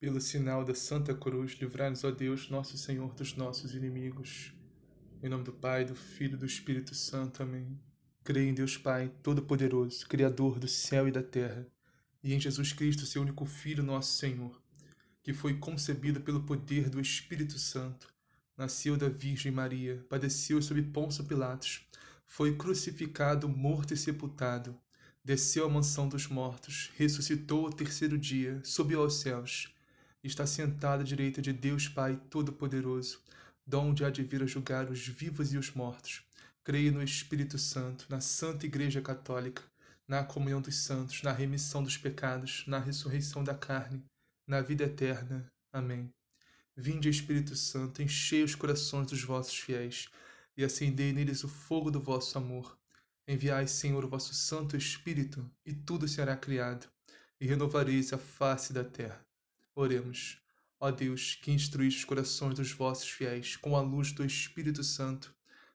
Pelo sinal da Santa Cruz, livrai-nos, ó Deus, nosso Senhor, dos nossos inimigos. Em nome do Pai, do Filho e do Espírito Santo. Amém. Creio em Deus Pai, Todo-Poderoso, Criador do céu e da terra, e em Jesus Cristo, seu único Filho, nosso Senhor, que foi concebido pelo poder do Espírito Santo, nasceu da Virgem Maria, padeceu sob Pôncio Pilatos, foi crucificado, morto e sepultado, desceu à mansão dos mortos, ressuscitou ao terceiro dia, subiu aos céus, está sentado à direita de Deus Pai Todo-Poderoso, donde há de vir a julgar os vivos e os mortos. Creio no Espírito Santo, na Santa Igreja Católica, na comunhão dos santos, na remissão dos pecados, na ressurreição da carne, na vida eterna. Amém. Vinde, Espírito Santo, enchei os corações dos vossos fiéis e acendei neles o fogo do vosso amor. Enviai, Senhor, o vosso Santo Espírito, e tudo será criado, e renovareis a face da terra. Oremos. Ó Deus, que instruís os corações dos vossos fiéis com a luz do Espírito Santo,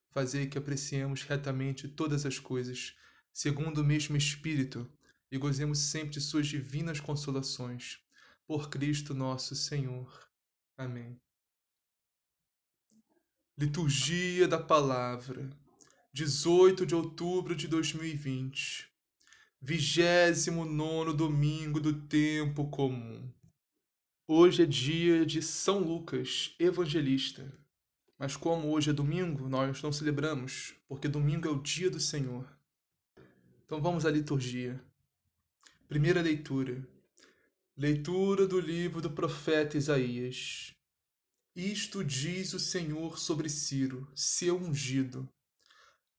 fazei que apreciemos retamente todas as coisas, segundo o mesmo Espírito, e gozemos sempre de suas divinas consolações. Por Cristo nosso Senhor. Amém. Liturgia da Palavra, 18 de outubro de 2020, 29 domingo do Tempo Comum. Hoje é dia de São Lucas, Evangelista. Mas como hoje é domingo, nós não celebramos, porque domingo é o dia do Senhor. Então vamos à liturgia. Primeira leitura. Leitura do livro do profeta Isaías. Isto diz o Senhor sobre Ciro, seu ungido.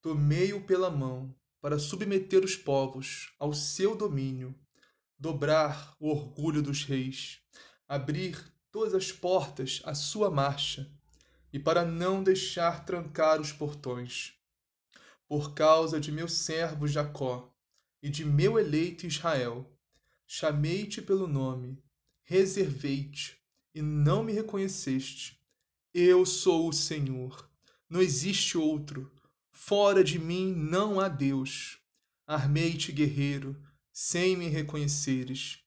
Tomei-o pela mão para submeter os povos ao seu domínio, dobrar o orgulho dos reis, abrir todas as portas à sua marcha, e para não deixar trancar os portões. Por causa de meu servo Jacó e de meu eleito Israel, chamei-te pelo nome, reservei-te e não me reconheceste. Eu sou o Senhor, não existe outro. Fora de mim não há Deus. Armei-te, guerreiro, sem me reconheceres,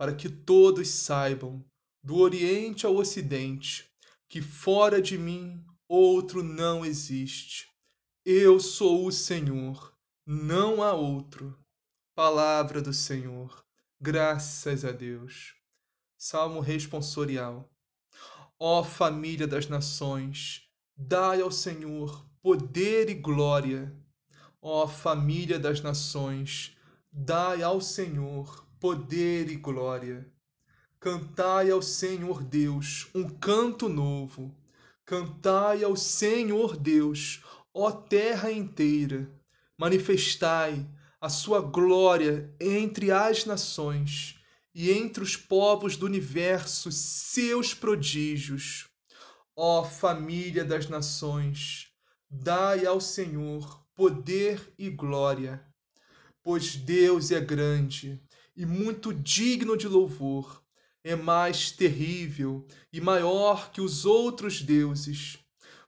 para que todos saibam, do Oriente ao Ocidente, que fora de mim outro não existe. Eu sou o Senhor, não há outro. Palavra do Senhor. Graças a Deus. Salmo responsorial. Ó família das nações, dai ao Senhor poder e glória. Ó família das nações, dai ao Senhor poder e glória. Cantai ao Senhor Deus um canto novo. Cantai ao Senhor Deus, ó terra inteira. Manifestai a sua glória entre as nações e entre os povos do universo seus prodígios. Ó família das nações, dai ao Senhor poder e glória, pois Deus é grande e muito digno de louvor, é mais terrível e maior que os outros deuses,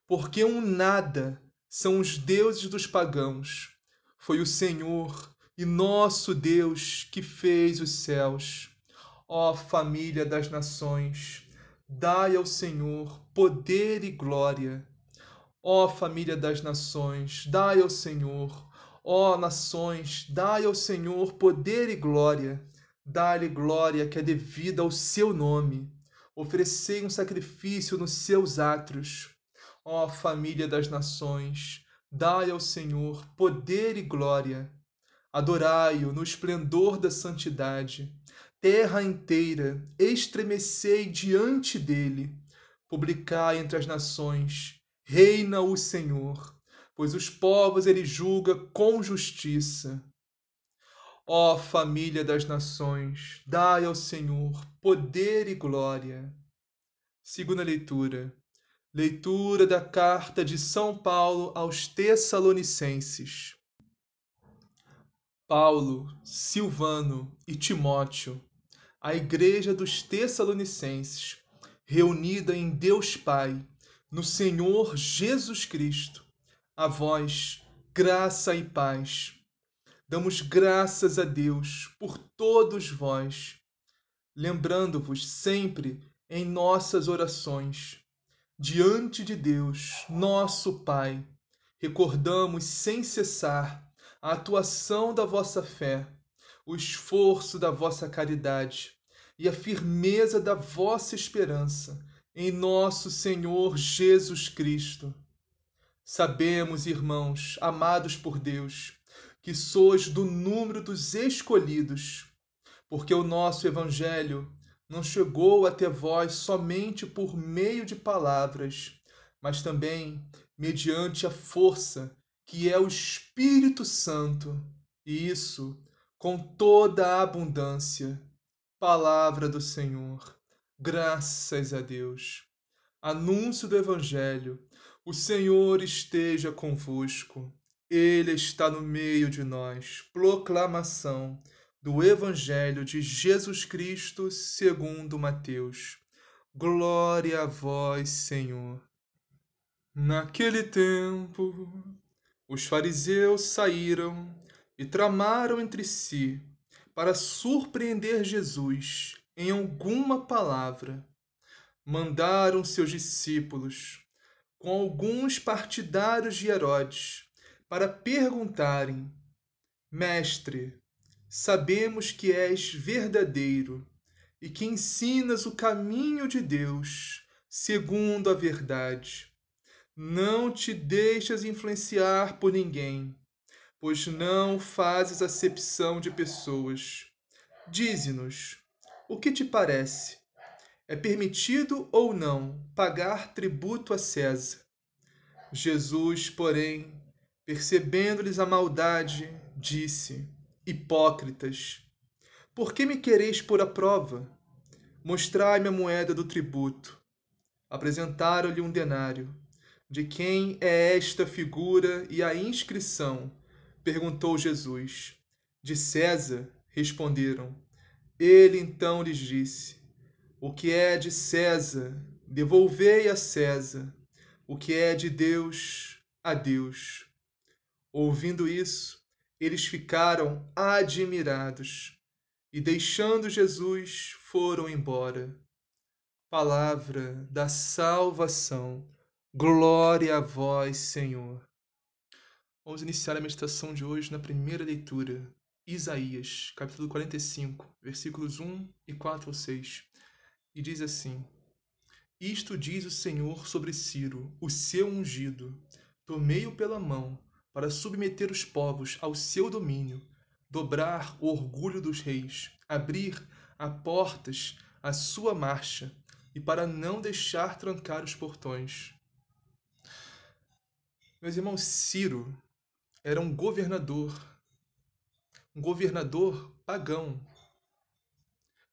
porque um nada são os deuses dos pagãos. Foi o Senhor e nosso Deus que fez os céus Ó família das nações, dai ao Senhor poder e glória. Ó família das nações, dai ao Senhor. Ó nações, dai ao Senhor poder e glória. Dai-lhe glória que é devida ao seu nome. Oferecei um sacrifício nos seus átrios. Ó família das nações, dai ao Senhor poder e glória. Adorai-o no esplendor da santidade terra inteira, estremecei diante dele. Publicai entre as nações, reina o Senhor, pois os povos ele julga com justiça. Ó família das nações, dai ao Senhor poder e glória. Segunda leitura. Leitura da carta de São Paulo aos Tessalonicenses. Paulo, Silvano e Timóteo a igreja dos Tessalonicenses, reunida em Deus Pai, no Senhor Jesus Cristo, a vós, graça e paz. Damos graças a Deus por todos vós, lembrando-vos sempre em nossas orações. Diante de Deus, nosso Pai, recordamos sem cessar a atuação da vossa fé, o esforço da vossa caridade e a firmeza da vossa esperança em nosso Senhor Jesus Cristo. Sabemos, irmãos, amados por Deus, que sois do número dos escolhidos, porque o nosso Evangelho não chegou até vós somente por meio de palavras, mas também mediante a força que é o Espírito Santo, e isso com toda a abundância. Palavra do Senhor. Graças a Deus. Anúncio do Evangelho. O Senhor esteja convosco. Ele está no meio de nós. Proclamação do Evangelho de Jesus Cristo segundo Mateus. Glória a vós, Senhor. Naquele tempo, os fariseus saíram e tramaram entre si para surpreender Jesus em alguma palavra. Mandaram seus discípulos com alguns partidários de Herodes para perguntarem: Mestre, sabemos que és verdadeiro e que ensinas o caminho de Deus segundo a verdade. Não te deixas influenciar por ninguém, pois não fazes acepção de pessoas. Dize-nos, o que te parece? É permitido ou não pagar tributo a César? Jesus, porém, percebendo-lhes a maldade, disse: Hipócritas, por que me quereis pôr à prova? Mostrai-me a moeda do tributo. Apresentaram-lhe um denário. De quem é esta figura e a inscrição? perguntou Jesus. De César, responderam. Ele então lhes disse: O que é de César, devolvei a César. O que é de Deus, a Deus. Ouvindo isso, eles ficaram admirados e, deixando Jesus, foram embora. Palavra da salvação. Glória a vós, Senhor. Vamos iniciar a meditação de hoje na primeira leitura, Isaías, capítulo 45, versículos 1 e 4 ou 6. E diz assim: Isto diz o Senhor sobre Ciro, o seu ungido: Tomei-o pela mão para submeter os povos ao seu domínio, dobrar o orgulho dos reis, abrir a portas a sua marcha e para não deixar trancar os portões. Meus irmãos, Ciro era um governador, um governador pagão,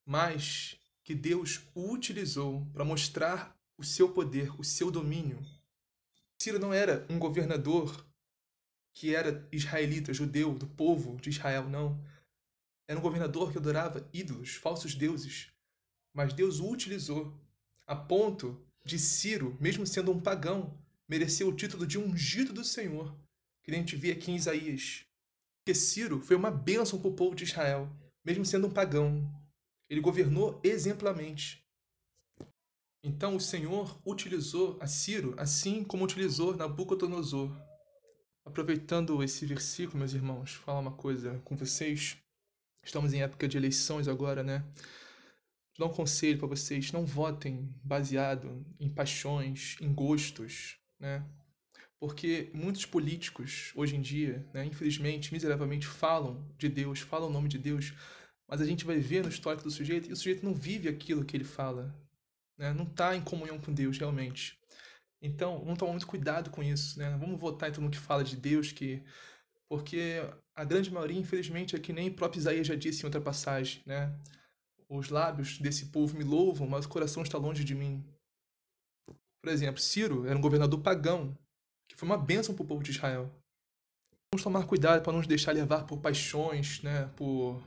mas que Deus o utilizou para mostrar o seu poder, o seu domínio. Ciro não era um governador que era israelita, judeu, do povo de Israel, não. Era um governador que adorava ídolos, falsos deuses. Mas Deus o utilizou a ponto de Ciro, mesmo sendo um pagão, merecer o título de ungido do Senhor que a gente vê aqui em Isaías. Porque Ciro foi uma bênção para o povo de Israel, mesmo sendo um pagão. Ele governou exemplarmente. Então o Senhor utilizou a Ciro assim como utilizou Nabucodonosor. Aproveitando esse versículo, meus irmãos, falar uma coisa com vocês. Estamos em época de eleições agora, né? Vou dar um conselho para vocês: não votem baseado em paixões, em gostos, né? Porque muitos políticos, hoje em dia, né, infelizmente, miseravelmente, falam de Deus, falam o nome de Deus, mas a gente vai ver no histórico do sujeito e o sujeito não vive aquilo que ele fala. Né? Não está em comunhão com Deus, realmente. Então, vamos tomar muito cuidado com isso. Né? Vamos votar em todo mundo que fala de Deus, que porque a grande maioria, infelizmente, é que nem o próprio Isaías já disse em outra passagem. Né? Os lábios desse povo me louvam, mas o coração está longe de mim. Por exemplo, Ciro era um governador pagão, que foi uma bênção para o povo de Israel. Vamos tomar cuidado para não nos deixar levar por paixões, né, por,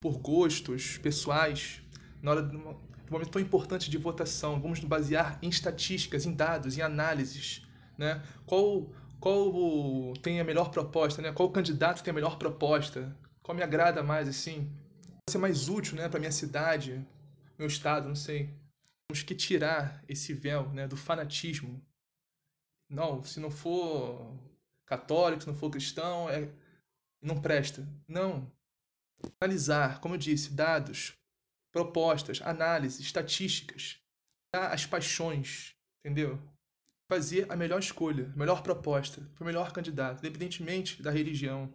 por gostos pessoais, na hora de um momento tão importante de votação. Vamos nos basear em estatísticas, em dados, em análises. Né? Qual, qual tem a melhor proposta? Né? Qual candidato tem a melhor proposta? Qual me agrada mais, assim? ser mais útil, né, para minha cidade, meu estado, não sei. Temos que tirar esse véu, né, do fanatismo. Não, se não for católico, se não for cristão, é não presta. Não. Analisar, como eu disse, dados, propostas, análises, estatísticas, as paixões, entendeu? Fazer a melhor escolha, a melhor proposta, para o melhor candidato, independentemente da religião.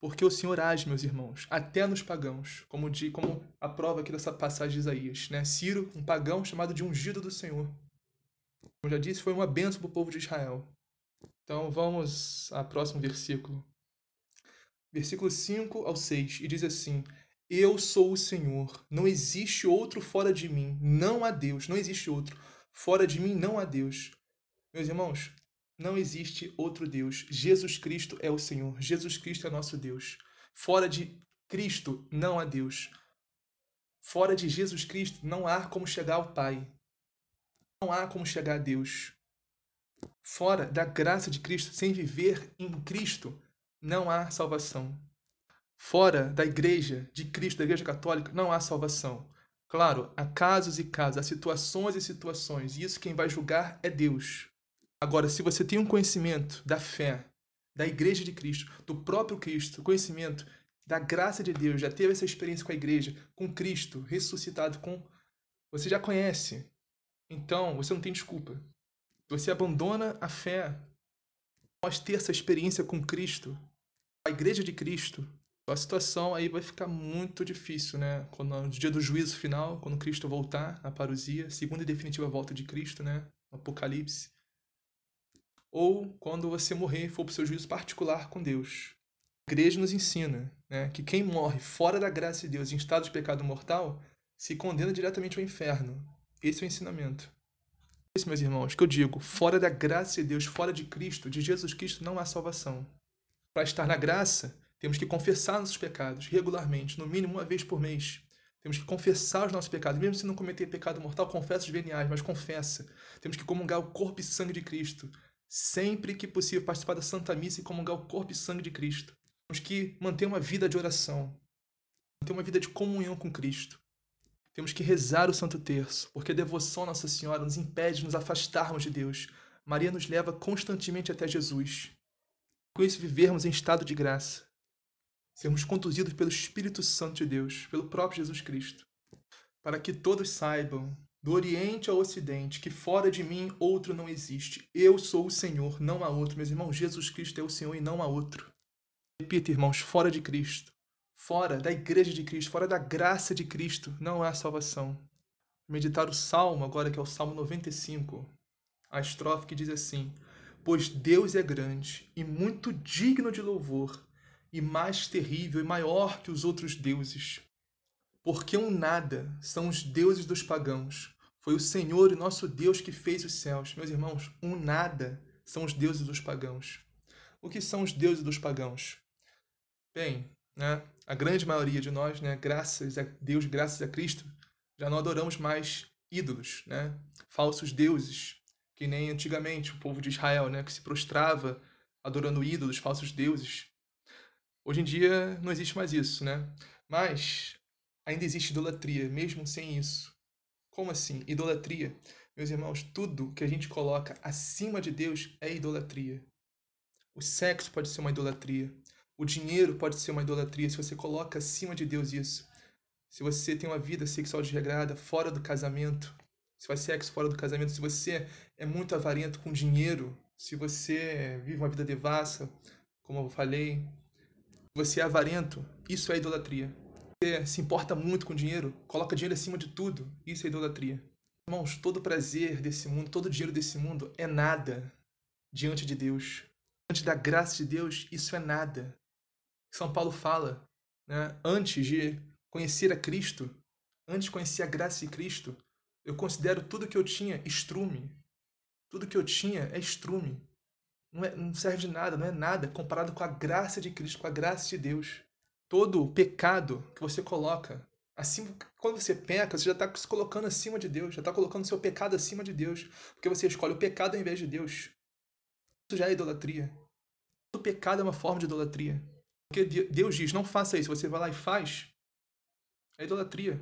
Porque o Senhor age, meus irmãos, até nos pagãos, como, de, como a prova aqui dessa passagem de Isaías. Né? Ciro, um pagão chamado de ungido do Senhor. Como já disse, foi uma bênção para o povo de Israel. Então vamos ao próximo versículo. Versículo 5 ao 6, e diz assim: Eu sou o Senhor, não existe outro fora de mim, não há Deus, não existe outro. Fora de mim não há Deus. Meus irmãos, não existe outro Deus. Jesus Cristo é o Senhor. Jesus Cristo é nosso Deus. Fora de Cristo não há Deus. Fora de Jesus Cristo não há como chegar ao Pai. Não há como chegar a Deus. Fora da graça de Cristo, sem viver em Cristo, não há salvação. Fora da igreja de Cristo, da igreja católica, não há salvação. Claro, há casos e casos, há situações e situações, e isso quem vai julgar é Deus. Agora, se você tem um conhecimento da fé, da igreja de Cristo, do próprio Cristo, conhecimento da graça de Deus, já teve essa experiência com a igreja, com Cristo ressuscitado, com você já conhece. Então, você não tem desculpa. Você abandona a fé após ter essa experiência com Cristo, a igreja de Cristo. A situação aí vai ficar muito difícil, né? Quando, no dia do juízo final, quando Cristo voltar, a parousia, segunda e definitiva volta de Cristo, né? Apocalipse ou quando você morrer e for para o seu juízo particular com Deus. A igreja nos ensina né, que quem morre fora da graça de Deus em estado de pecado mortal se condena diretamente ao inferno. Esse é o ensinamento. Isso, meus irmãos, que eu digo, fora da graça de Deus, fora de Cristo, de Jesus Cristo, não há salvação. Para estar na graça, temos que confessar nossos pecados regularmente, no mínimo uma vez por mês. Temos que confessar os nossos pecados. Mesmo se não cometer pecado mortal, confessa os veniais, mas confessa. Temos que comungar o corpo e sangue de Cristo sempre que possível, participar da Santa Missa e comungar o corpo e sangue de Cristo. Temos que manter uma vida de oração, manter uma vida de comunhão com Cristo. Temos que rezar o Santo Terço, porque a devoção a Nossa Senhora nos impede de nos afastarmos de Deus. Maria nos leva constantemente até Jesus. Com isso, vivermos em estado de graça. Sermos conduzidos pelo Espírito Santo de Deus, pelo próprio Jesus Cristo. Para que todos saibam do Oriente ao Ocidente, que fora de mim outro não existe. Eu sou o Senhor, não há outro. Meus irmãos, Jesus Cristo é o Senhor e não há outro. Repita, irmãos, fora de Cristo, fora da igreja de Cristo, fora da graça de Cristo, não há salvação. Meditar o Salmo, agora que é o Salmo 95, a estrofe que diz assim: Pois Deus é grande e muito digno de louvor, e mais terrível e maior que os outros deuses. Porque um nada são os deuses dos pagãos, foi o Senhor e nosso Deus que fez os céus. Meus irmãos, um nada são os deuses dos pagãos. O que são os deuses dos pagãos? Bem, né, a grande maioria de nós, né, graças a Deus, graças a Cristo, já não adoramos mais ídolos, né, falsos deuses, que nem antigamente o povo de Israel, né, que se prostrava adorando ídolos, falsos deuses. Hoje em dia não existe mais isso, né? Mas ainda existe idolatria, mesmo sem isso. Como assim? Idolatria. Meus irmãos, tudo que a gente coloca acima de Deus é idolatria. O sexo pode ser uma idolatria. O dinheiro pode ser uma idolatria se você coloca acima de Deus isso. Se você tem uma vida sexual desregrada fora do casamento, se faz sexo fora do casamento, se você é muito avarento com dinheiro, se você vive uma vida devassa, como eu falei, você é avarento, isso é idolatria você se importa muito com dinheiro, coloca dinheiro acima de tudo, isso é idolatria. Irmãos, todo prazer desse mundo, todo dinheiro desse mundo é nada diante de Deus. Diante da graça de Deus, isso é nada. São Paulo fala, né? antes de conhecer a Cristo, antes de conhecer a graça de Cristo, eu considero tudo que eu tinha estrume. Tudo que eu tinha é estrume. Não, é, não serve de nada, não é nada comparado com a graça de Cristo, com a graça de Deus todo pecado que você coloca acima, quando você peca, você já está se colocando acima de Deus, já está colocando seu pecado acima de Deus, porque você escolhe o pecado ao invés de Deus. Isso já é idolatria. Todo pecado é uma forma de idolatria. Porque Deus diz, não faça isso, você vai lá e faz. É idolatria.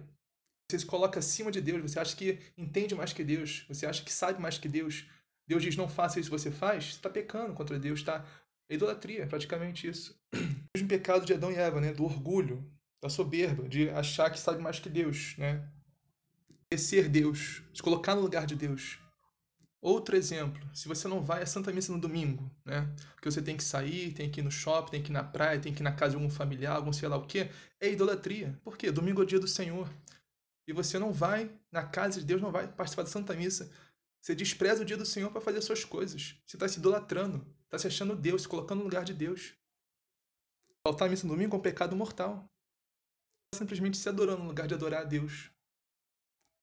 Você se coloca acima de Deus, você acha que entende mais que Deus, você acha que sabe mais que Deus. Deus diz não faça isso, você faz, você está pecando contra Deus, tá? É idolatria, praticamente isso. O mesmo pecado de Adão e Eva, né? Do orgulho, da soberba, de achar que sabe mais que Deus, né? De ser Deus, se colocar no lugar de Deus. Outro exemplo, se você não vai à Santa Missa no domingo, né? Porque você tem que sair, tem que ir no shopping, tem que ir na praia, tem que ir na casa de algum familiar, algum sei lá o quê, é idolatria. Por quê? Domingo é o dia do Senhor. E você não vai na casa de Deus, não vai participar da Santa Missa. Você despreza o dia do Senhor para fazer suas coisas. Você está se idolatrando, está se achando Deus, se colocando no lugar de Deus. Faltar a missa no domingo é um pecado mortal. Simplesmente se adorando no lugar de adorar a Deus.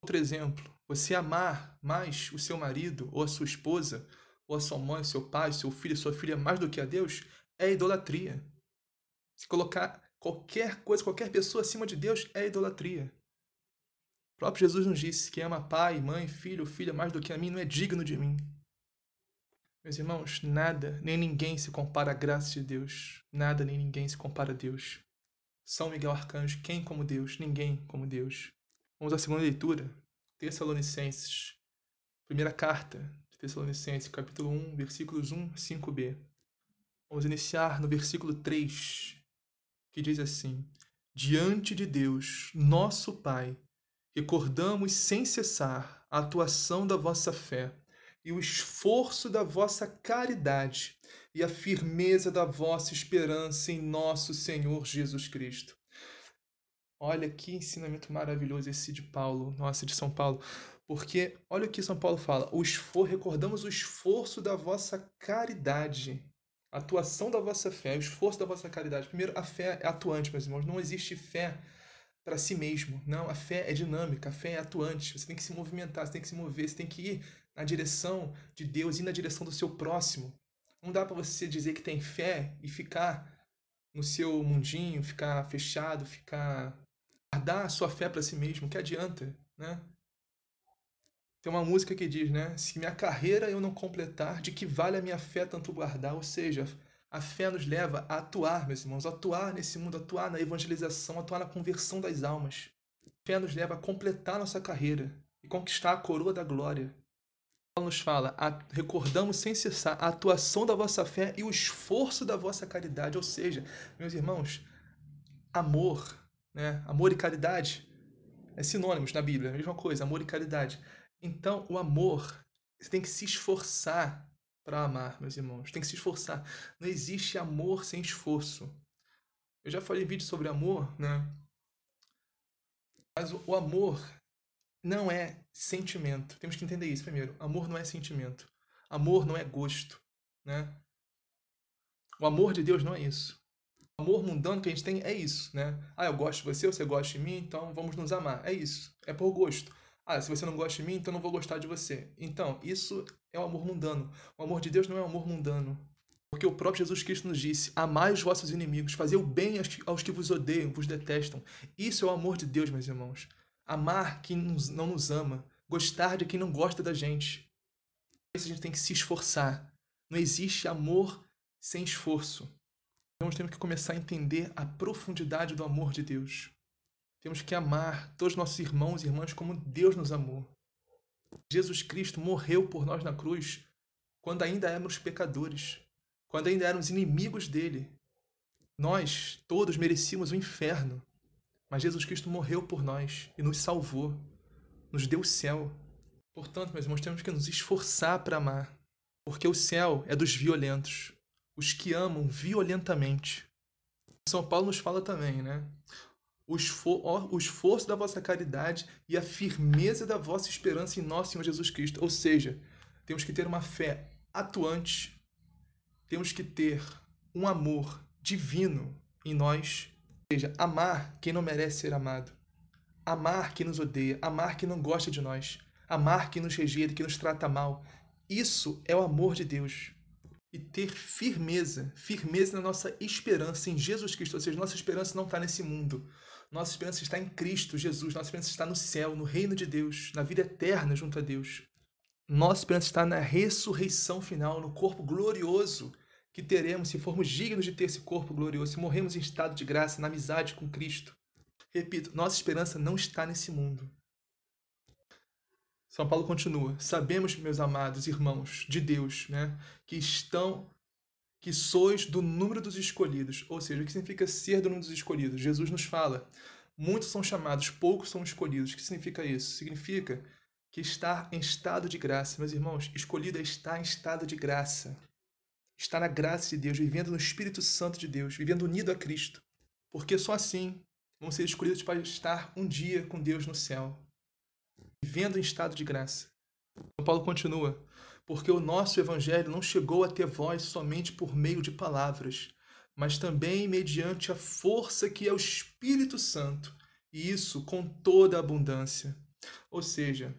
Outro exemplo, você amar mais o seu marido, ou a sua esposa, ou a sua mãe, seu pai, seu filho, sua filha mais do que a Deus, é idolatria. Se colocar qualquer coisa, qualquer pessoa acima de Deus é idolatria. O próprio Jesus nos disse: quem ama pai, mãe, filho, filha mais do que a mim não é digno de mim. Meus irmãos, nada nem ninguém se compara à graça de Deus. Nada nem ninguém se compara a Deus. São Miguel Arcanjo, quem como Deus? Ninguém como Deus. Vamos à segunda leitura. Tessalonicenses. Primeira carta de Tessalonicenses, capítulo 1, versículos 1, 5b. Vamos iniciar no versículo 3, que diz assim: Diante de Deus, nosso Pai, recordamos sem cessar a atuação da vossa fé e o esforço da vossa caridade e a firmeza da vossa esperança em nosso Senhor Jesus Cristo Olha que ensinamento maravilhoso esse de Paulo, nossa, de São Paulo. Porque olha o que São Paulo fala: o esfor, recordamos o esforço da vossa caridade, a atuação da vossa fé, o esforço da vossa caridade. Primeiro, a fé é atuante, meus irmãos. Não existe fé para si mesmo. Não, a fé é dinâmica, a fé é atuante. Você tem que se movimentar, você tem que se mover, você tem que ir na direção de Deus e na direção do seu próximo. Não dá para você dizer que tem fé e ficar no seu mundinho, ficar fechado, ficar guardar a sua fé para si mesmo, que adianta, né? Tem uma música que diz, né? Se minha carreira eu não completar, de que vale a minha fé tanto guardar? Ou seja, a fé nos leva a atuar, meus irmãos, atuar nesse mundo, atuar na evangelização, atuar na conversão das almas. A fé nos leva a completar nossa carreira e conquistar a coroa da glória. Paulo nos fala, recordamos sem cessar a atuação da vossa fé e o esforço da vossa caridade. Ou seja, meus irmãos, amor, né? Amor e caridade é sinônimos na Bíblia, a mesma coisa, amor e caridade. Então, o amor, você tem que se esforçar para amar, meus irmãos. Tem que se esforçar. Não existe amor sem esforço. Eu já falei vídeo sobre amor, né? Mas o amor não é sentimento. Temos que entender isso primeiro. Amor não é sentimento. Amor não é gosto, né? O amor de Deus não é isso amor mundano que a gente tem é isso, né? Ah, eu gosto de você, você gosta de mim, então vamos nos amar. É isso. É por gosto. Ah, se você não gosta de mim, então não vou gostar de você. Então, isso é o amor mundano. O amor de Deus não é amor mundano. Porque o próprio Jesus Cristo nos disse: Amai os vossos inimigos, fazei o bem aos que vos odeiam, vos detestam. Isso é o amor de Deus, meus irmãos. Amar quem não nos ama, gostar de quem não gosta da gente. Isso a gente tem que se esforçar. Não existe amor sem esforço. Nós temos que começar a entender a profundidade do amor de Deus. Temos que amar todos os nossos irmãos e irmãs como Deus nos amou. Jesus Cristo morreu por nós na cruz quando ainda éramos pecadores, quando ainda éramos inimigos dele. Nós todos merecíamos o inferno, mas Jesus Cristo morreu por nós e nos salvou, nos deu o céu. Portanto, meus irmãos, temos que nos esforçar para amar, porque o céu é dos violentos, os que amam violentamente. São Paulo nos fala também, né? O, esfor o esforço da vossa caridade e a firmeza da vossa esperança em nosso Senhor Jesus Cristo. Ou seja, temos que ter uma fé atuante, temos que ter um amor divino em nós, ou seja, amar quem não merece ser amado, amar quem nos odeia, amar quem não gosta de nós, amar quem nos rejeita, quem nos trata mal. Isso é o amor de Deus e ter firmeza, firmeza na nossa esperança em Jesus Cristo. Ou seja, nossa esperança não está nesse mundo. Nossa esperança está em Cristo Jesus. Nossa esperança está no céu, no reino de Deus, na vida eterna junto a Deus. Nossa esperança está na ressurreição final, no corpo glorioso que teremos se formos dignos de ter esse corpo glorioso, se morremos em estado de graça, na amizade com Cristo. Repito, nossa esperança não está nesse mundo. São Paulo continua: Sabemos, meus amados irmãos de Deus, né, que estão que sois do número dos escolhidos. Ou seja, o que significa ser do número dos escolhidos? Jesus nos fala: muitos são chamados, poucos são escolhidos. O que significa isso? Significa que está em estado de graça. Meus irmãos, escolhido é estar em estado de graça. Está na graça de Deus, vivendo no Espírito Santo de Deus, vivendo unido a Cristo. Porque só assim vão ser escolhidos para estar um dia com Deus no céu vivendo em estado de graça. São Paulo continua: porque o nosso evangelho não chegou até vós somente por meio de palavras, mas também mediante a força que é o Espírito Santo, e isso com toda a abundância. Ou seja,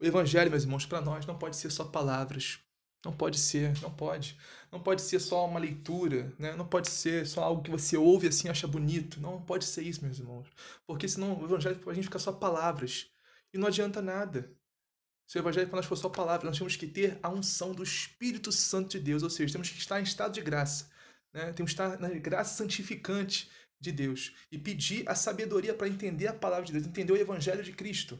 o evangelho, meus irmãos, para nós não pode ser só palavras. Não pode ser, não pode. Não pode ser só uma leitura, né? não pode ser só algo que você ouve assim acha bonito. Não pode ser isso, meus irmãos. Porque senão o evangelho a gente ficar só palavras. E não adianta nada. Se o evangelho para nós for só palavra, nós temos que ter a unção do Espírito Santo de Deus, ou seja, temos que estar em estado de graça. Né? Temos que estar na graça santificante de Deus e pedir a sabedoria para entender a palavra de Deus, entender o evangelho de Cristo.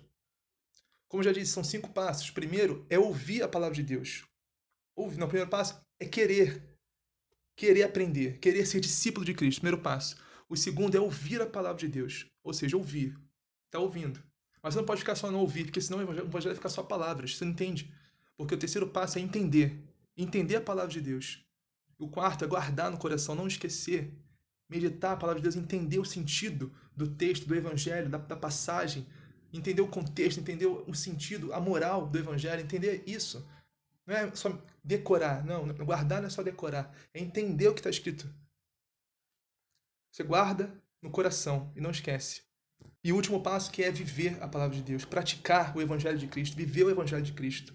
Como já disse, são cinco passos. Primeiro é ouvir a palavra de Deus. Ouvir, não, o primeiro passo é querer. Querer aprender, querer ser discípulo de Cristo. Primeiro passo. O segundo é ouvir a palavra de Deus, ou seja, ouvir. Está ouvindo. Mas você não pode ficar só no ouvir, porque senão o evangelho, vai ficar só palavras. Você não entende? Porque o terceiro passo é entender. Entender a palavra de Deus. O quarto é guardar no coração, não esquecer. Meditar a palavra de Deus, entender o sentido do texto, do evangelho, da, da passagem. Entender o contexto, entender o sentido, a moral do evangelho, entender isso. Não é só decorar, não. Guardar não é só decorar. É entender o que está escrito. Você guarda no coração e não esquece. E o último passo que é viver a palavra de Deus, praticar o evangelho de Cristo, viver o evangelho de Cristo.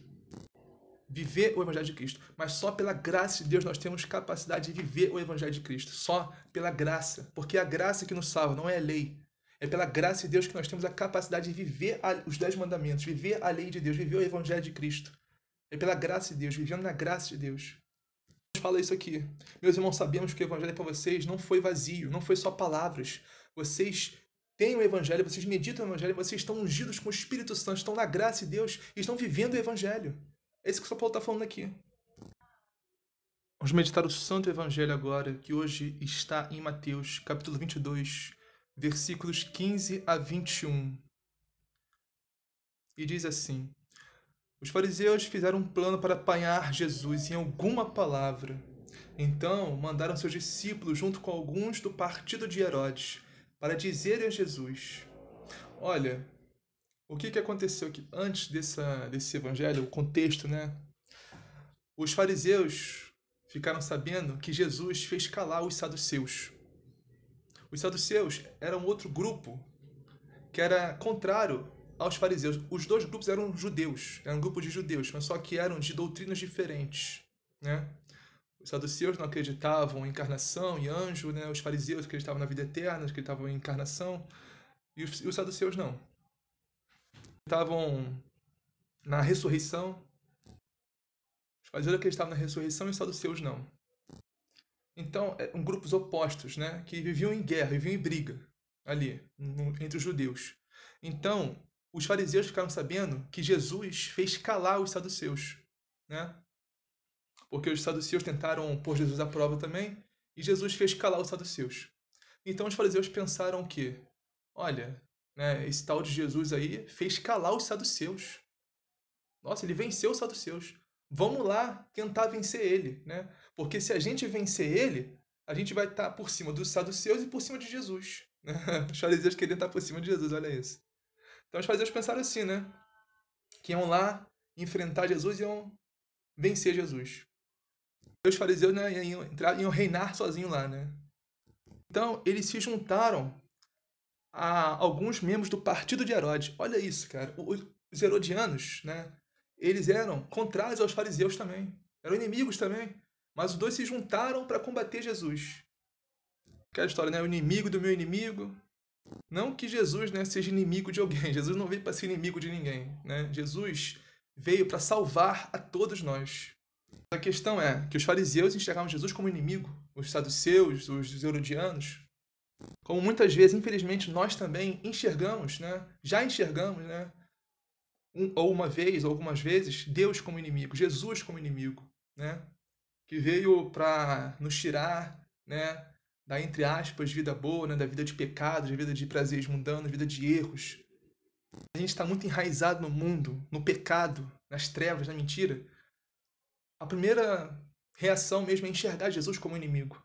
Viver o evangelho de Cristo. Mas só pela graça de Deus nós temos capacidade de viver o evangelho de Cristo. Só pela graça. Porque é a graça que nos salva, não é a lei. É pela graça de Deus que nós temos a capacidade de viver os dez mandamentos, viver a lei de Deus, viver o evangelho de Cristo. É pela graça de Deus, vivendo na graça de Deus. Fala isso aqui. Meus irmãos, sabemos que o evangelho para vocês não foi vazio, não foi só palavras. Vocês têm o Evangelho, vocês meditam o Evangelho, vocês estão ungidos com o Espírito Santo, estão na graça de Deus e estão vivendo o Evangelho. É isso que o São Paulo está falando aqui. Vamos meditar o Santo Evangelho agora, que hoje está em Mateus, capítulo 22, versículos 15 a 21. E diz assim: Os fariseus fizeram um plano para apanhar Jesus em alguma palavra. Então mandaram seus discípulos, junto com alguns do partido de Herodes, para dizer a Jesus: Olha, o que, que aconteceu aqui antes dessa, desse evangelho, o contexto, né? Os fariseus ficaram sabendo que Jesus fez calar os saduceus. Os saduceus eram outro grupo que era contrário aos fariseus. Os dois grupos eram judeus, eram um grupo de judeus, mas só que eram de doutrinas diferentes, né? Os saduceus não acreditavam em encarnação e anjo, né? Os fariseus acreditavam na vida eterna, acreditavam em encarnação. E os, e os saduceus não. Acreditavam na ressurreição. Os fariseus acreditavam na ressurreição e os saduceus não. Então, eram grupos opostos, né? Que viviam em guerra, viviam em briga ali, entre os judeus. Então, os fariseus ficaram sabendo que Jesus fez calar os saduceus, né? Porque os saduceus tentaram pôr Jesus à prova também, e Jesus fez calar os saduceus. Então os fariseus pensaram que, olha, né, esse tal de Jesus aí fez calar os saduceus. Nossa, ele venceu os saduceus. Vamos lá tentar vencer ele, né? Porque se a gente vencer ele, a gente vai estar por cima dos saduceus e por cima de Jesus. Né? Os fariseus queriam estar por cima de Jesus, olha isso. Então os fariseus pensaram assim, né? Que iam lá enfrentar Jesus e iam vencer Jesus os fariseus né, iam, entrar, iam reinar sozinhos lá, né? Então, eles se juntaram a alguns membros do partido de Herodes. Olha isso, cara. Os herodianos, né? Eles eram contrários aos fariseus também. Eram inimigos também. Mas os dois se juntaram para combater Jesus. Aquela história, né? O inimigo do meu inimigo. Não que Jesus né, seja inimigo de alguém. Jesus não veio para ser inimigo de ninguém. Né? Jesus veio para salvar a todos nós. A questão é que os fariseus enxergavam Jesus como inimigo, os saduceus, os herodianos. Como muitas vezes, infelizmente, nós também enxergamos, né? Já enxergamos, né? Um, ou uma vez, ou algumas vezes, Deus como inimigo, Jesus como inimigo, né? Que veio para nos tirar, né? Da entre aspas vida boa, né? Da vida de pecados, da vida de prazeres mundanos, vida de erros. A gente está muito enraizado no mundo, no pecado, nas trevas, na mentira. A primeira reação mesmo é enxergar Jesus como inimigo.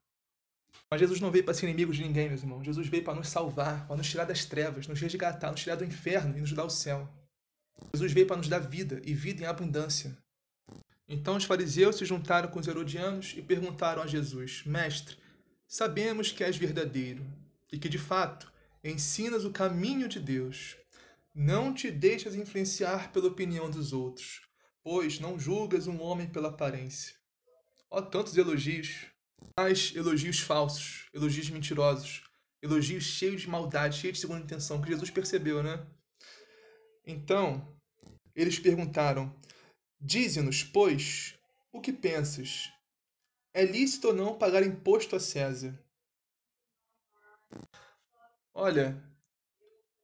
Mas Jesus não veio para ser inimigo de ninguém, meus irmãos. Jesus veio para nos salvar, para nos tirar das trevas, nos resgatar, nos tirar do inferno e nos dar o céu. Jesus veio para nos dar vida e vida em abundância. Então os fariseus se juntaram com os herodianos e perguntaram a Jesus: Mestre, sabemos que és verdadeiro e que de fato ensinas o caminho de Deus. Não te deixas influenciar pela opinião dos outros, pois não julgas um homem pela aparência. Ó, tantos elogios, mas elogios falsos, elogios mentirosos, elogios cheios de maldade, cheios de segunda intenção, que Jesus percebeu, né? Então, eles perguntaram: Dize-nos, pois, o que pensas? É lícito ou não pagar imposto a César? Olha,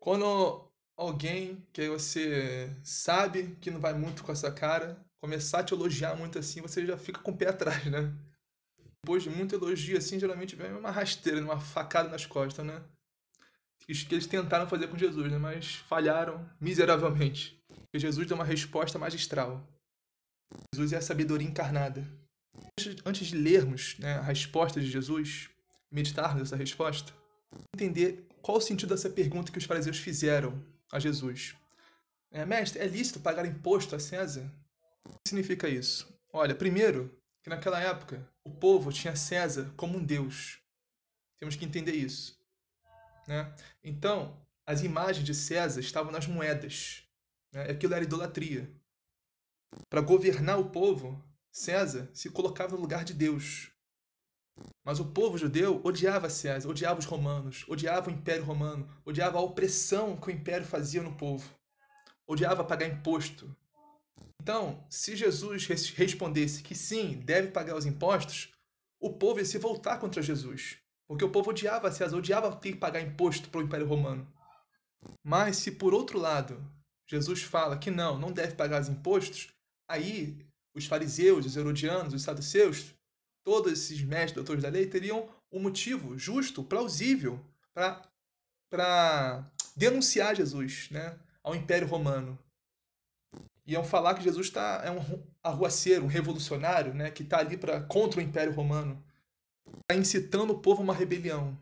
quando alguém que você sabe que não vai muito com essa cara começar a te elogiar muito assim, você já fica com o pé atrás, né? Depois de muito elogio assim, geralmente vem uma rasteira, uma facada nas costas, né? Isso que eles tentaram fazer com Jesus, né? Mas falharam miseravelmente. Porque Jesus deu uma resposta magistral. Jesus é a sabedoria encarnada. Antes de lermos né, a resposta de Jesus, meditarmos essa resposta, entender qual o sentido dessa pergunta que os fariseus fizeram a Jesus. É, Mestre, é lícito pagar imposto a César? O que significa isso? Olha, primeiro, que naquela época o povo tinha César como um deus. Temos que entender isso. Né? Então, as imagens de César estavam nas moedas. Né? Aquilo era idolatria. Para governar o povo, César se colocava no lugar de Deus. Mas o povo judeu odiava César, odiava os romanos, odiava o Império Romano, odiava a opressão que o Império fazia no povo, odiava pagar imposto. Então, se Jesus respondesse que sim, deve pagar os impostos, o povo ia se voltar contra Jesus, porque o povo odiava César, odiava ter que pagar imposto para o Império Romano. Mas se por outro lado Jesus fala que não, não deve pagar os impostos, aí os fariseus, os herodianos, os saduceus, todos esses mestres, doutores da lei, teriam um motivo justo, plausível, para denunciar Jesus né, ao Império Romano. Iam falar que Jesus tá, é um arruaceiro, um revolucionário, né, que está ali pra, contra o Império Romano, está incitando o povo a uma rebelião.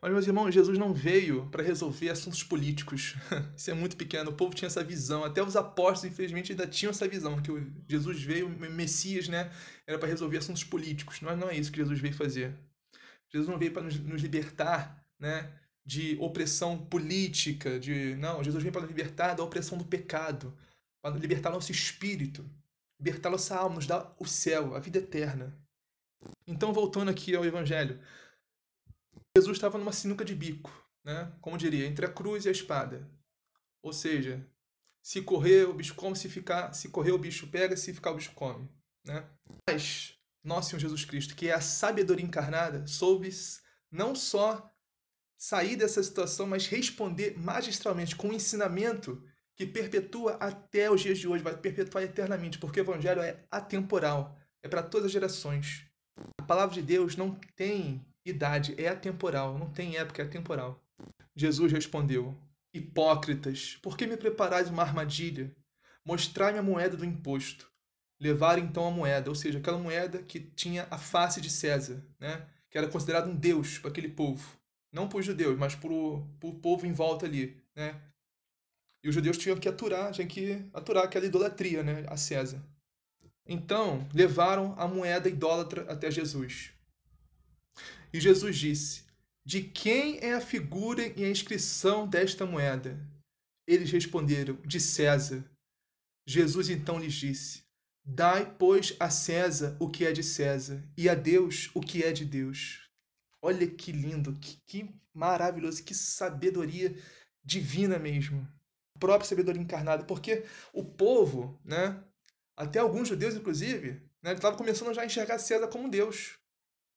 Mas, meus irmãos, Jesus não veio para resolver assuntos políticos. Isso é muito pequeno. O povo tinha essa visão. Até os apóstolos, infelizmente, ainda tinham essa visão. Que Jesus veio, o Messias, né? Era para resolver assuntos políticos. Mas não é isso que Jesus veio fazer. Jesus não veio para nos, nos, libertar, né? De opressão política. de Não, Jesus veio para nos libertar da opressão do pecado. Para libertar nosso espírito. Libertar nossa alma, nos dar o céu, a vida eterna. Então, voltando aqui ao Evangelho. Jesus estava numa sinuca de bico, né? Como diria, entre a cruz e a espada. Ou seja, se correr o bicho come, se ficar, se correr o bicho pega, se ficar o bicho come, né? Mas nosso Senhor Jesus Cristo, que é a sabedoria encarnada, soube não só sair dessa situação, mas responder magistralmente com um ensinamento que perpetua até os dias de hoje, vai perpetuar eternamente, porque o evangelho é atemporal, é para todas as gerações. A palavra de Deus não tem idade, é atemporal, não tem época, é atemporal. Jesus respondeu: Hipócritas, por que me preparais uma armadilha? Mostrai-me a moeda do imposto. Levaram então a moeda, ou seja, aquela moeda que tinha a face de César, né? que era considerado um deus para aquele povo. Não para os judeus, mas para o povo em volta ali. Né? E os judeus tinham que aturar, tinham que aturar aquela idolatria né? a César. Então, levaram a moeda idólatra até Jesus. E Jesus disse: De quem é a figura e a inscrição desta moeda? Eles responderam: De César. Jesus então lhes disse: Dai, pois, a César o que é de César, e a Deus o que é de Deus. Olha que lindo, que, que maravilhoso, que sabedoria divina mesmo. A própria sabedoria encarnada, porque o povo, né, até alguns judeus inclusive, né, estavam começando já a enxergar César como Deus.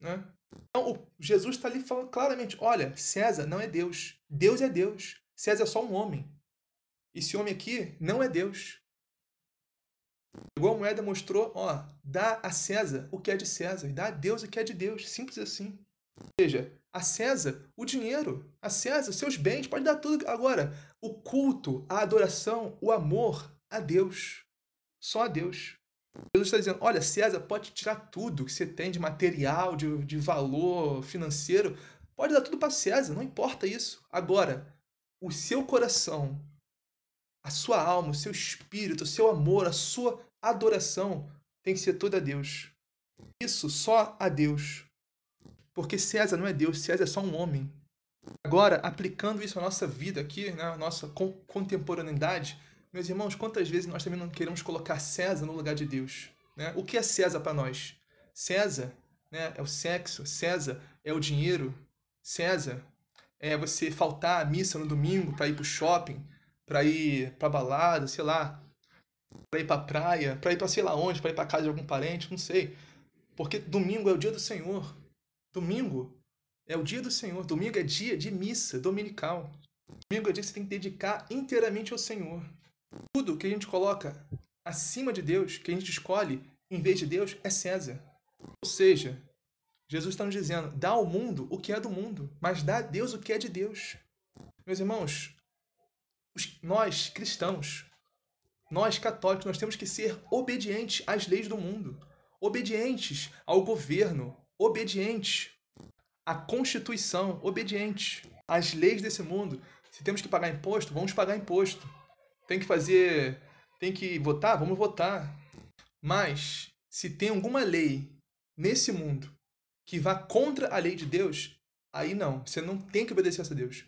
Né? Então, Jesus está ali falando claramente: olha, César não é Deus. Deus é Deus. César é só um homem. Esse homem aqui não é Deus. Igual a moeda mostrou, ó, dá a César o que é de César, e dá a Deus o que é de Deus. Simples assim. Ou seja, a César o dinheiro, a César seus bens, pode dar tudo. Agora, o culto, a adoração, o amor a Deus. Só a Deus. Jesus está dizendo: olha, César pode tirar tudo que você tem de material, de, de valor financeiro, pode dar tudo para César, não importa isso. Agora, o seu coração, a sua alma, o seu espírito, o seu amor, a sua adoração tem que ser toda a Deus. Isso só a Deus. Porque César não é Deus, César é só um homem. Agora, aplicando isso à nossa vida aqui, na né, nossa contemporaneidade, meus irmãos, quantas vezes nós também não queremos colocar César no lugar de Deus? Né? O que é César para nós? César né, é o sexo, César é o dinheiro, César é você faltar à missa no domingo para ir para o shopping, para ir para balada, sei lá, para ir para praia, para ir para sei lá onde, para ir para casa de algum parente, não sei. Porque domingo é o dia do Senhor. Domingo é o dia do Senhor. Domingo é dia de missa dominical. Domingo é dia que você tem que dedicar inteiramente ao Senhor. Tudo que a gente coloca acima de Deus, que a gente escolhe em vez de Deus, é César. Ou seja, Jesus está nos dizendo: dá ao mundo o que é do mundo, mas dá a Deus o que é de Deus. Meus irmãos, nós cristãos, nós católicos, nós temos que ser obedientes às leis do mundo, obedientes ao governo, obedientes à Constituição, obedientes às leis desse mundo. Se temos que pagar imposto, vamos pagar imposto tem que fazer, tem que votar, vamos votar. Mas se tem alguma lei nesse mundo que vá contra a lei de Deus, aí não, você não tem que obedecer a Deus.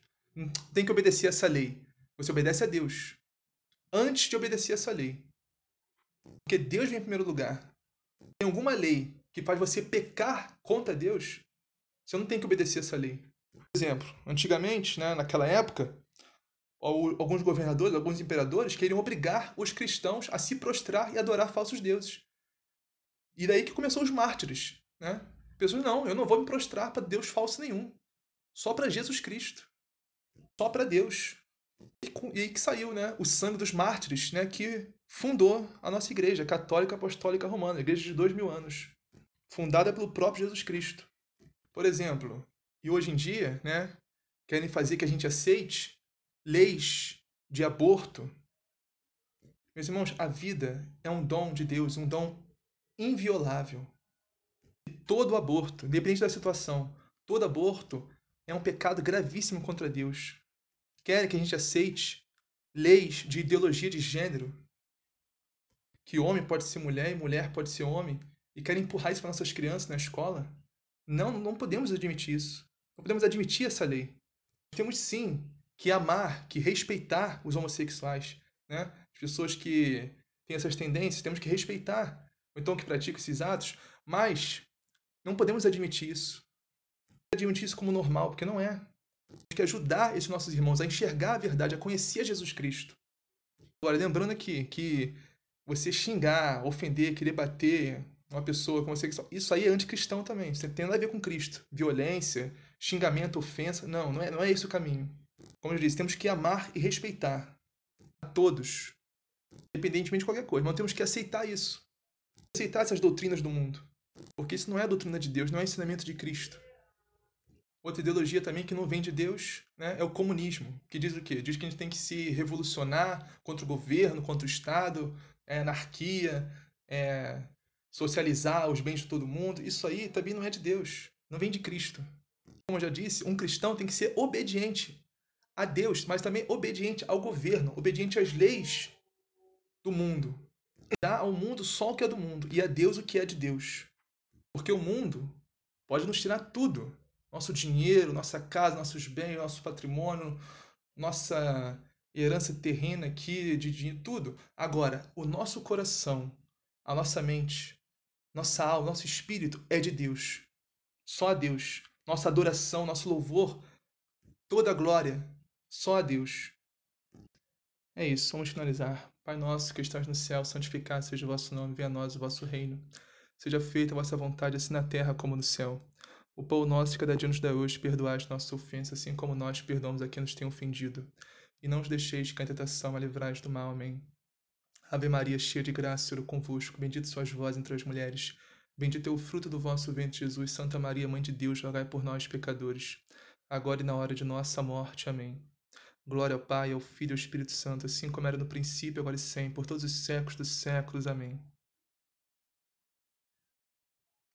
Tem que obedecer essa lei. Você obedece a Deus antes de obedecer essa lei. Porque Deus vem em primeiro lugar. Tem alguma lei que faz você pecar contra Deus, você não tem que obedecer essa lei. Por exemplo, antigamente, né, naquela época, alguns governadores, alguns imperadores queriam obrigar os cristãos a se prostrar e adorar falsos deuses. E daí que começou os mártires, né? Pessoas, não, eu não vou me prostrar para Deus falso nenhum. Só para Jesus Cristo. Só para Deus. E, aí que saiu, né? O sangue dos mártires, né? Que fundou a nossa igreja, católica apostólica romana, igreja de dois mil anos. Fundada pelo próprio Jesus Cristo. Por exemplo, e hoje em dia, né? Querem fazer que a gente aceite leis de aborto. Meus irmãos, a vida é um dom de Deus, um dom inviolável. E todo aborto, independente da situação, todo aborto é um pecado gravíssimo contra Deus. Querem que a gente aceite leis de ideologia de gênero, que homem pode ser mulher e mulher pode ser homem, e querem empurrar isso para nossas crianças na escola? Não, não podemos admitir isso. Não podemos admitir essa lei. Temos sim que amar, que respeitar os homossexuais, né? As pessoas que têm essas tendências, temos que respeitar, ou então que praticam esses atos, mas não podemos admitir isso. Admitir isso como normal, porque não é. Temos que ajudar esses nossos irmãos a enxergar a verdade, a conhecer Jesus Cristo. Agora, lembrando aqui que você xingar, ofender, querer bater uma pessoa homossexual, isso aí é anticristão também. Isso tem nada a ver com Cristo. Violência, xingamento, ofensa. Não, não é, não é esse o caminho. Como eu disse, temos que amar e respeitar a todos, independentemente de qualquer coisa. Mas temos que aceitar isso. Aceitar essas doutrinas do mundo. Porque isso não é a doutrina de Deus, não é ensinamento de Cristo. Outra ideologia também que não vem de Deus né, é o comunismo, que diz o quê? Diz que a gente tem que se revolucionar contra o governo, contra o Estado, é, anarquia, é, socializar os bens de todo mundo. Isso aí também não é de Deus, não vem de Cristo. Como eu já disse, um cristão tem que ser obediente a Deus, mas também obediente ao governo, obediente às leis do mundo. Dá ao mundo só o que é do mundo e a Deus o que é de Deus. Porque o mundo pode nos tirar tudo: nosso dinheiro, nossa casa, nossos bens, nosso patrimônio, nossa herança terrena aqui, de dinheiro, tudo. Agora, o nosso coração, a nossa mente, nossa alma, nosso espírito é de Deus. Só a Deus. Nossa adoração, nosso louvor, toda a glória só a Deus. É isso, vamos finalizar. Pai nosso que estás no céu, santificado seja o vosso nome, venha a nós o vosso reino. Seja feita a vossa vontade, assim na terra como no céu. O pão nosso que cada dia nos dá hoje, perdoai as nossas ofensas, assim como nós perdoamos a quem nos tem ofendido. E não os deixeis cair em tentação, mas livrai do mal. Amém. Ave Maria, cheia de graça, Senhor é convosco, bendito sois vós entre as mulheres, bendito é o fruto do vosso ventre, Jesus. Santa Maria, Mãe de Deus, rogai por nós, pecadores, agora e na hora de nossa morte. Amém. Glória ao Pai, ao Filho e ao Espírito Santo, assim como era no princípio, agora e sempre, por todos os séculos dos séculos. Amém.